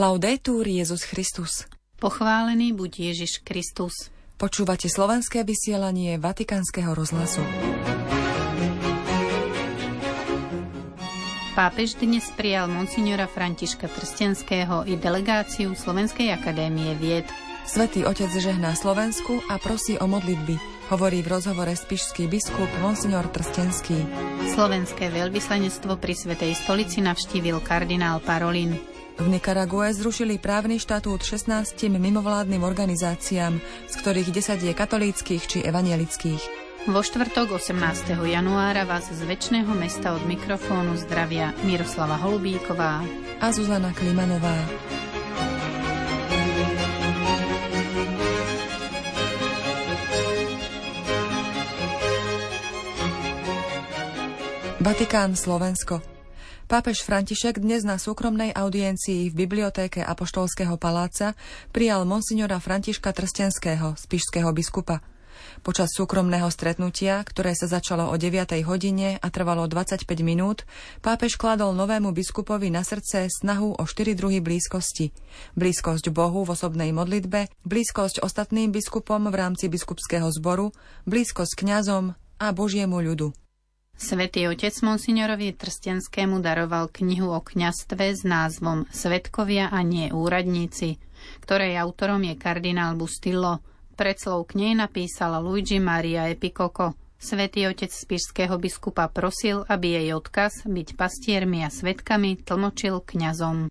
Laudetur Jezus Christus. Pochválený buď Ježiš Kristus. Počúvate slovenské vysielanie Vatikánskeho rozhlasu. Pápež dnes prijal monsignora Františka Trstenského i delegáciu Slovenskej akadémie vied. Svetý otec žehná Slovensku a prosí o modlitby, hovorí v rozhovore spišský biskup monsignor Trstenský. Slovenské veľvyslanectvo pri Svetej stolici navštívil kardinál Parolin. V Nikarague zrušili právny štatút 16 mimovládnym organizáciám, z ktorých 10 je katolíckých či evanielických. Vo štvrtok 18. januára vás z väčšného mesta od mikrofónu zdravia Miroslava Holubíková a Zuzana Klimanová. Vatikán, Slovensko. Pápež František dnes na súkromnej audiencii v bibliotéke Apoštolského paláca prijal monsignora Františka Trstenského, spišského biskupa. Počas súkromného stretnutia, ktoré sa začalo o 9. hodine a trvalo 25 minút, pápež kladol novému biskupovi na srdce snahu o štyri druhy blízkosti. Blízkosť Bohu v osobnej modlitbe, blízkosť ostatným biskupom v rámci biskupského zboru, blízkosť kňazom a Božiemu ľudu. Svetý otec monsignorovi Trstenskému daroval knihu o kňastve s názvom Svetkovia a nie úradníci, ktorej autorom je kardinál Bustillo. Predslov k nej napísala Luigi Maria Epikoko. Svetý otec spišského biskupa prosil, aby jej odkaz byť pastiermi a svetkami tlmočil kňazom.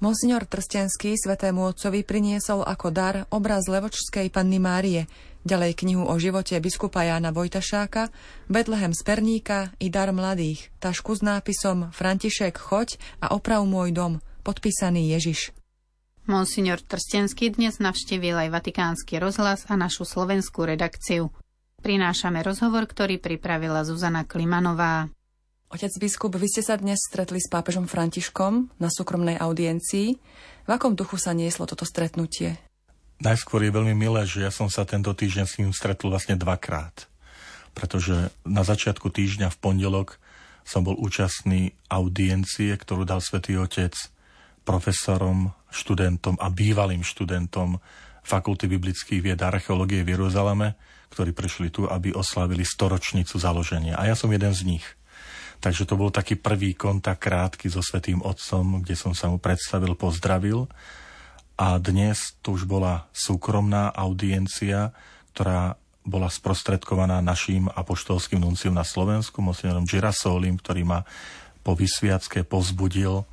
Monsignor Trstenský svetému otcovi priniesol ako dar obraz Levočskej panny Márie, ďalej knihu o živote biskupa Jána Vojtašáka, Betlehem z Perníka i dar mladých, tašku s nápisom František choď a oprav môj dom, podpísaný Ježiš. Monsignor Trstenský dnes navštívil aj Vatikánsky rozhlas a našu slovenskú redakciu. Prinášame rozhovor, ktorý pripravila Zuzana Klimanová. Otec biskup, vy ste sa dnes stretli s pápežom Františkom na súkromnej audiencii. V akom duchu sa nieslo toto stretnutie? Najskôr je veľmi milé, že ja som sa tento týždeň s ním stretol vlastne dvakrát. Pretože na začiatku týždňa v pondelok som bol účastný audiencie, ktorú dal svätý Otec profesorom, študentom a bývalým študentom Fakulty biblických vied a archeológie v Jeruzaleme, ktorí prišli tu, aby oslavili storočnicu založenia. A ja som jeden z nich. Takže to bol taký prvý kontakt krátky so Svetým Otcom, kde som sa mu predstavil, pozdravil. A dnes tu už bola súkromná audiencia, ktorá bola sprostredkovaná našim apoštolským nunciom na Slovensku, monsignorom Girasolim, ktorý ma po vysviacké pozbudil,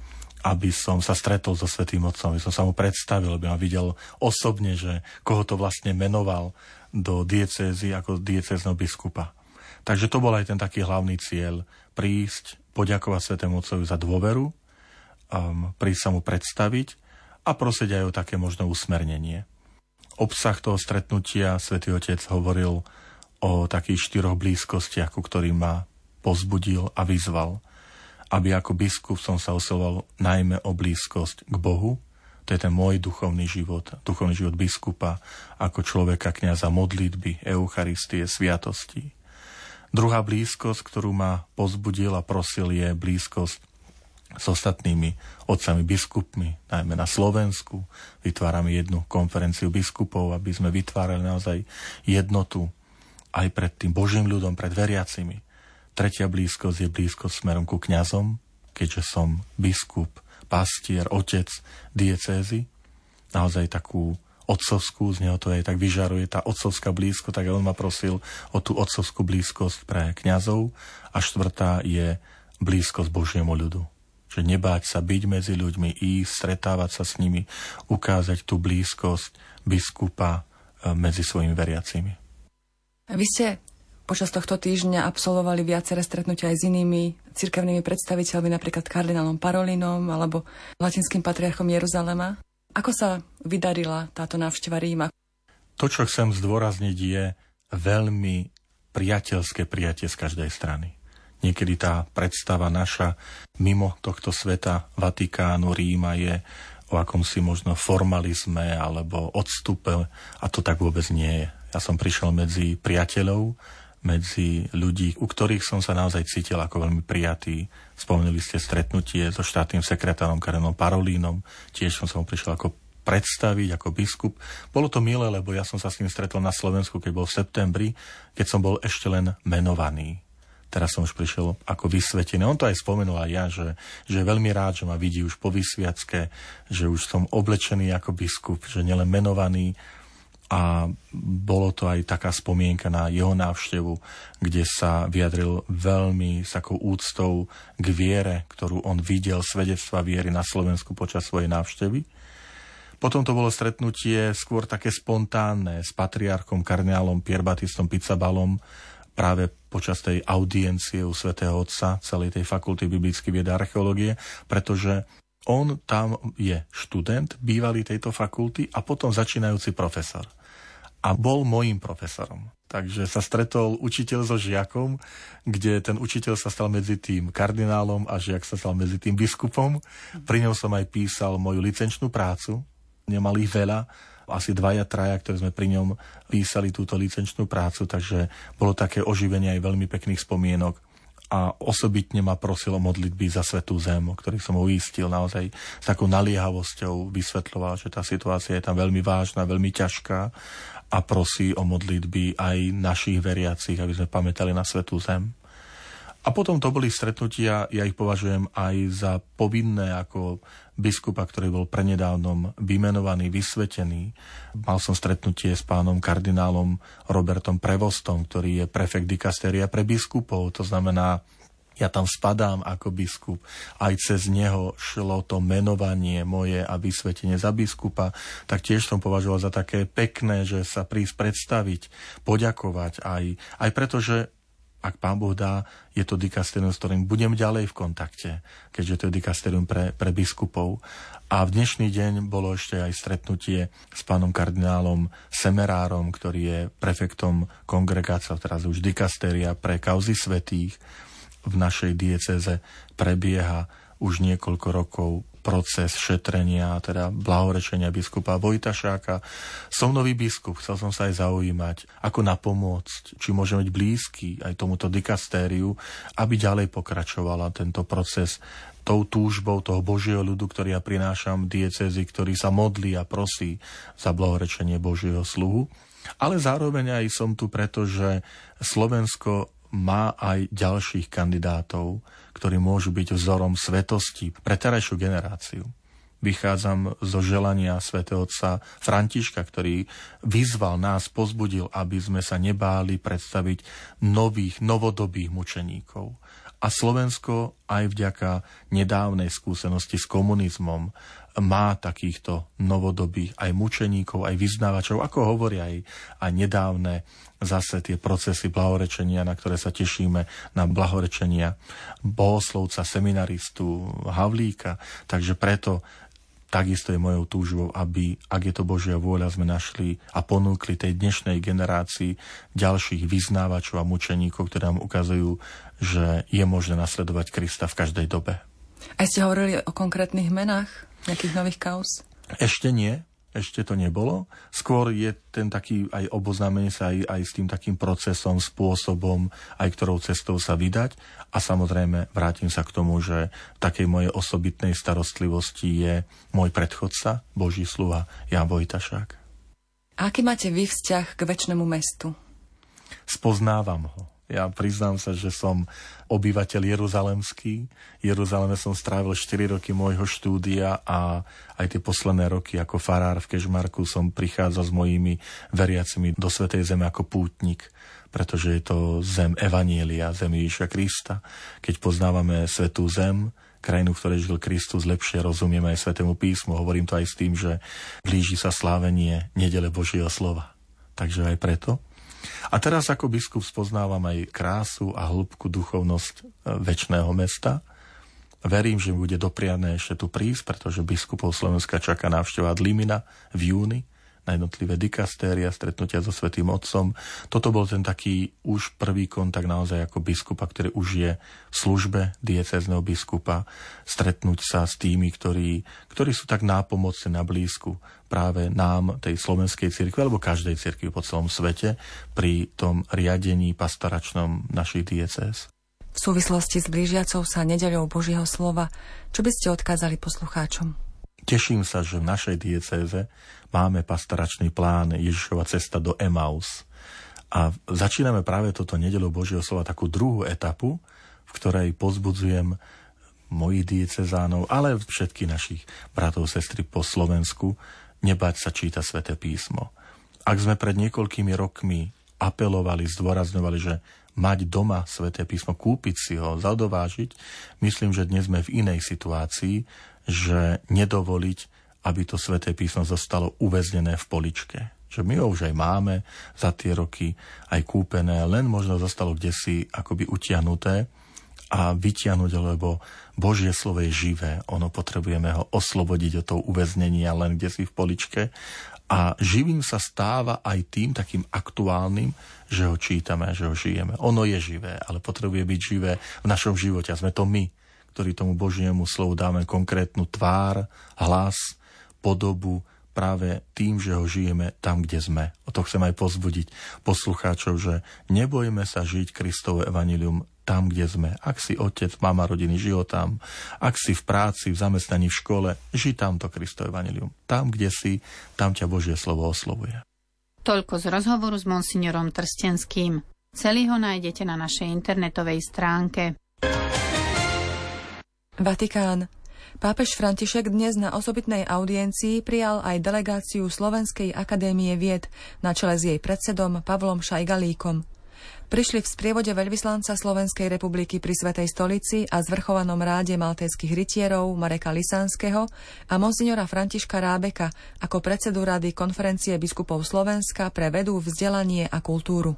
aby som sa stretol so Svetým Otcom, aby som sa mu predstavil, aby ma videl osobne, že koho to vlastne menoval do diecézy ako diecézneho biskupa. Takže to bol aj ten taký hlavný cieľ, prísť, poďakovať Svetému Otcovi za dôveru, um, prísť sa mu predstaviť a prosiť aj o také možno usmernenie. Obsah toho stretnutia Svetý Otec hovoril o takých štyroch blízkostiach, ku ktorým ma pozbudil a vyzval. Aby ako biskup som sa usiloval najmä o blízkosť k Bohu, to je ten môj duchovný život, duchovný život biskupa, ako človeka, kniaza modlitby, Eucharistie, sviatosti Druhá blízkosť, ktorú ma pozbudil a prosil, je blízkosť s ostatnými otcami biskupmi, najmä na Slovensku. Vytvárame jednu konferenciu biskupov, aby sme vytvárali naozaj jednotu aj pred tým Božím ľudom, pred veriacimi. Tretia blízkosť je blízkosť smerom ku kňazom, keďže som biskup, pastier, otec diecézy. Naozaj takú otcovskú, z neho to aj tak vyžaruje, tá otcovská blízko, tak on ma prosil o tú otcovskú blízkosť pre kňazov. A štvrtá je blízkosť Božiemu ľudu. Že nebáť sa byť medzi ľuďmi, ísť, stretávať sa s nimi, ukázať tú blízkosť biskupa e, medzi svojimi veriacimi. Vy ste počas tohto týždňa absolvovali viaceré stretnutia aj s inými cirkevnými predstaviteľmi, napríklad kardinálom Parolinom alebo latinským patriarchom Jeruzalema. Ako sa vydarila táto návšteva Ríma? To, čo chcem zdôrazniť, je veľmi priateľské prijatie z každej strany. Niekedy tá predstava naša mimo tohto sveta Vatikánu, Ríma je o akomsi možno formalizme alebo odstupe a to tak vôbec nie je. Ja som prišiel medzi priateľov, medzi ľudí, u ktorých som sa naozaj cítil ako veľmi prijatý. Spomenuli ste stretnutie so štátnym sekretárom Karenom Parolínom, tiež som sa mu prišiel ako predstaviť ako biskup. Bolo to milé, lebo ja som sa s ním stretol na Slovensku, keď bol v septembri, keď som bol ešte len menovaný. Teraz som už prišiel ako vysvetený. On to aj spomenul aj ja, že, že je veľmi rád, že ma vidí už po vysviacke, že už som oblečený ako biskup, že nielen menovaný, a bolo to aj taká spomienka na jeho návštevu, kde sa vyjadril veľmi s takou úctou k viere, ktorú on videl, svedectva viery na Slovensku počas svojej návštevy. Potom to bolo stretnutie skôr také spontánne s patriarchom kardinálom Pierbatistom Pizzabalom práve počas tej audiencie u svätého Otca celej tej fakulty biblickej viedy a archeológie, pretože on tam je študent bývalý tejto fakulty a potom začínajúci profesor a bol môjim profesorom. Takže sa stretol učiteľ so žiakom, kde ten učiteľ sa stal medzi tým kardinálom a žiak sa stal medzi tým biskupom. Pri ňom som aj písal moju licenčnú prácu. Nemal ich veľa, asi dvaja, traja, ktorí sme pri ňom písali túto licenčnú prácu, takže bolo také oživenie aj veľmi pekných spomienok a osobitne ma prosil o modlitby za Svetú zem, o ktorých som uistil naozaj s takou naliehavosťou, vysvetľoval, že tá situácia je tam veľmi vážna, veľmi ťažká a prosí o modlitby aj našich veriacich, aby sme pamätali na Svetú zem. A potom to boli stretnutia, ja ich považujem aj za povinné ako biskupa, ktorý bol prenedávnom vymenovaný, vysvetený. Mal som stretnutie s pánom kardinálom Robertom Prevostom, ktorý je prefekt dikasteria pre biskupov, to znamená ja tam spadám ako biskup. Aj cez neho šlo to menovanie moje a vysvetenie za biskupa, tak tiež som považoval za také pekné, že sa prísť predstaviť, poďakovať aj, aj preto, že ak pán Boh dá, je to dikasterium, s ktorým budem ďalej v kontakte, keďže to je dikasterium pre, pre biskupov. A v dnešný deň bolo ešte aj stretnutie s pánom kardinálom Semerárom, ktorý je prefektom kongregácie, teraz už dikasteria pre kauzy svetých v našej dieceze prebieha už niekoľko rokov proces šetrenia, teda blahorečenia biskupa Vojtašáka. Som nový biskup, chcel som sa aj zaujímať, ako napomôcť, či môže byť blízky aj tomuto dikastériu, aby ďalej pokračovala tento proces tou túžbou toho Božieho ľudu, ktorý ja prinášam diecezy, ktorý sa modlí a prosí za blahorečenie Božieho sluhu. Ale zároveň aj som tu preto, že Slovensko má aj ďalších kandidátov, ktorí môžu byť vzorom svetosti pre terajšiu generáciu. Vychádzam zo želania svätého otca Františka, ktorý vyzval nás, pozbudil, aby sme sa nebáli predstaviť nových, novodobých mučeníkov. A Slovensko aj vďaka nedávnej skúsenosti s komunizmom má takýchto novodobých aj mučeníkov, aj vyznávačov, ako hovoria aj, aj nedávne zase tie procesy blahorečenia, na ktoré sa tešíme, na blahorečenia bohoslovca, seminaristu Havlíka. Takže preto takisto je mojou túžbou, aby, ak je to Božia vôľa, sme našli a ponúkli tej dnešnej generácii ďalších vyznávačov a mučeníkov, ktorí nám ukazujú, že je možné nasledovať Krista v každej dobe. A ste hovorili o konkrétnych menách nejakých nových kauz? Ešte nie, ešte to nebolo. Skôr je ten taký aj oboznámenie sa aj, aj s tým takým procesom, spôsobom, aj ktorou cestou sa vydať. A samozrejme vrátim sa k tomu, že v takej mojej osobitnej starostlivosti je môj predchodca, Boží sluha Jan Vojtašák. Aký máte vy vzťah k väčšnému mestu? Spoznávam ho. Ja priznám sa, že som obyvateľ Jeruzalemský. Jeruzaleme som strávil 4 roky môjho štúdia a aj tie posledné roky ako farár v Kežmarku som prichádzal s mojimi veriacimi do Svetej Zeme ako pútnik pretože je to zem Evanielia, zem Ježiša Krista. Keď poznávame Svetú zem, krajinu, v ktorej žil Kristus, lepšie rozumieme aj Svetému písmu. Hovorím to aj s tým, že blíži sa slávenie nedele Božieho slova. Takže aj preto a teraz ako biskup spoznávam aj krásu a hĺbku duchovnosť e, väčšného mesta. Verím, že bude dopriané ešte tu prísť, pretože biskupov Slovenska čaká návšteva Dlimina v júni na jednotlivé dikastéria, stretnutia so Svetým Otcom. Toto bol ten taký už prvý kontakt naozaj ako biskupa, ktorý už je v službe diecezného biskupa, stretnúť sa s tými, ktorí, ktorí sú tak nápomocní na blízku práve nám, tej slovenskej cirkvi alebo každej cirkvi po celom svete pri tom riadení pastoračnom našich diecéz. V súvislosti s blížiacou sa nedeľou Božieho slova, čo by ste odkázali poslucháčom? Teším sa, že v našej diecéze máme pastoračný plán Ježišova cesta do Emaus. A začíname práve toto nedelu Božieho slova takú druhú etapu, v ktorej pozbudzujem mojich diecezánov, ale všetkých našich bratov, sestry po Slovensku, nebať sa číta sväté písmo. Ak sme pred niekoľkými rokmi apelovali, zdôrazňovali, že mať doma sväté písmo, kúpiť si ho, zadovážiť, myslím, že dnes sme v inej situácii, že nedovoliť, aby to sväté písmo zostalo uväznené v poličke. Že my ho už aj máme za tie roky aj kúpené, len možno zostalo kde si akoby utiahnuté a vytiahnuť, lebo Božie slovo je živé. Ono potrebujeme ho oslobodiť od toho uväznenia len kde si v poličke a živým sa stáva aj tým takým aktuálnym, že ho čítame, že ho žijeme. Ono je živé, ale potrebuje byť živé v našom živote. A sme to my, ktorí tomu Božiemu slovu dáme konkrétnu tvár, hlas, podobu, práve tým, že ho žijeme tam, kde sme. O to chcem aj pozbudiť poslucháčov, že nebojme sa žiť Kristovo evanilium tam, kde sme. Ak si otec, mama rodiny, žijú tam. Ak si v práci, v zamestnaní, v škole, ži tam to Kristo Evangelium. Tam, kde si, tam ťa Božie slovo oslovuje. Toľko z rozhovoru s monsignorom Trstenským. Celý ho nájdete na našej internetovej stránke. Vatikán. Pápež František dnes na osobitnej audiencii prijal aj delegáciu Slovenskej akadémie vied na čele s jej predsedom Pavlom Šajgalíkom. Prišli v sprievode veľvyslanca Slovenskej republiky pri Svetej stolici a zvrchovanom ráde maltéských rytierov Mareka Lisanského a monsignora Františka Rábeka ako predsedu rady konferencie biskupov Slovenska pre vedu, vzdelanie a kultúru.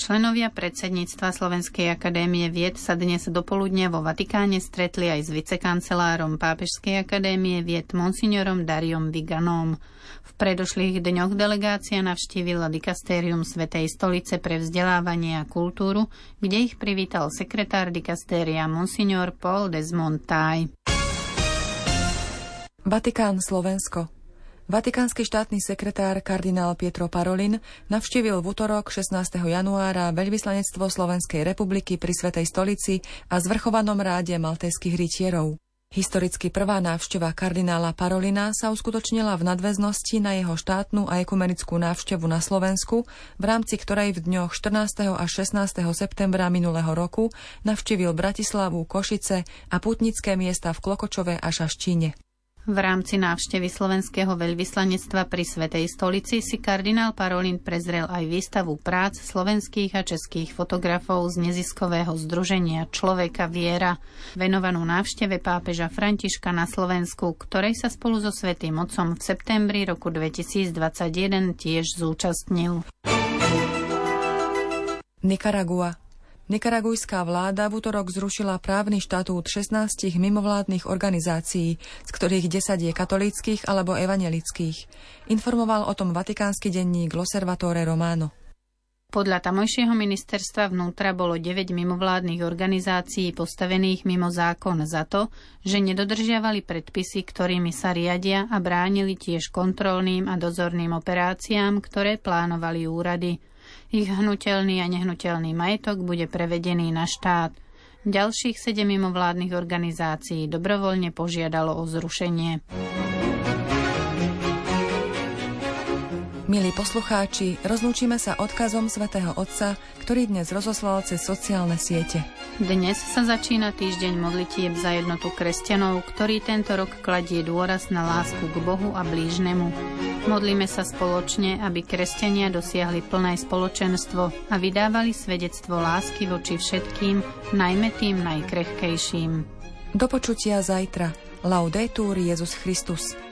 Členovia predsedníctva Slovenskej akadémie vied sa dnes dopoludne vo Vatikáne stretli aj s vicekancelárom Pápežskej akadémie vied monsignorom Dariom Viganom. V predošlých dňoch delegácia navštívila dikastérium Svetej stolice pre vzdelávanie a kultúru, kde ich privítal sekretár dikastéria monsignor Paul Desmond Tai. Vatikán Slovensko Vatikánsky štátny sekretár kardinál Pietro Parolin navštívil v útorok 16. januára veľvyslanectvo Slovenskej republiky pri Svetej stolici a zvrchovanom ráde maltéskych rytierov. Historicky prvá návšteva kardinála Parolina sa uskutočnila v nadväznosti na jeho štátnu a ekumenickú návštevu na Slovensku, v rámci ktorej v dňoch 14. a 16. septembra minulého roku navštívil Bratislavu, Košice a putnické miesta v Klokočove a Šaštíne. V rámci návštevy slovenského veľvyslanectva pri Svetej stolici si kardinál Parolin prezrel aj výstavu prác slovenských a českých fotografov z neziskového združenia Človeka viera, venovanú návšteve pápeža Františka na Slovensku, ktorej sa spolu so Svetým Otcom v septembri roku 2021 tiež zúčastnil. Nikaragua Nikaragujská vláda v útorok zrušila právny štatút 16 mimovládnych organizácií, z ktorých 10 je katolíckých alebo evanelických. Informoval o tom vatikánsky denník L'Osservatore Romano. Podľa tamojšieho ministerstva vnútra bolo 9 mimovládnych organizácií postavených mimo zákon za to, že nedodržiavali predpisy, ktorými sa riadia a bránili tiež kontrolným a dozorným operáciám, ktoré plánovali úrady. Ich hnutelný a nehnuteľný majetok bude prevedený na štát. Ďalších sedem mimovládnych organizácií dobrovoľne požiadalo o zrušenie. Milí poslucháči, rozlúčime sa odkazom svätého Otca, ktorý dnes rozoslal cez sociálne siete. Dnes sa začína týždeň modlitieb za jednotu kresťanov, ktorý tento rok kladie dôraz na lásku k Bohu a blížnemu. Modlíme sa spoločne, aby kresťania dosiahli plné spoločenstvo a vydávali svedectvo lásky voči všetkým, najmä tým najkrehkejším. Do počutia zajtra. Laudetur Jezus Christus.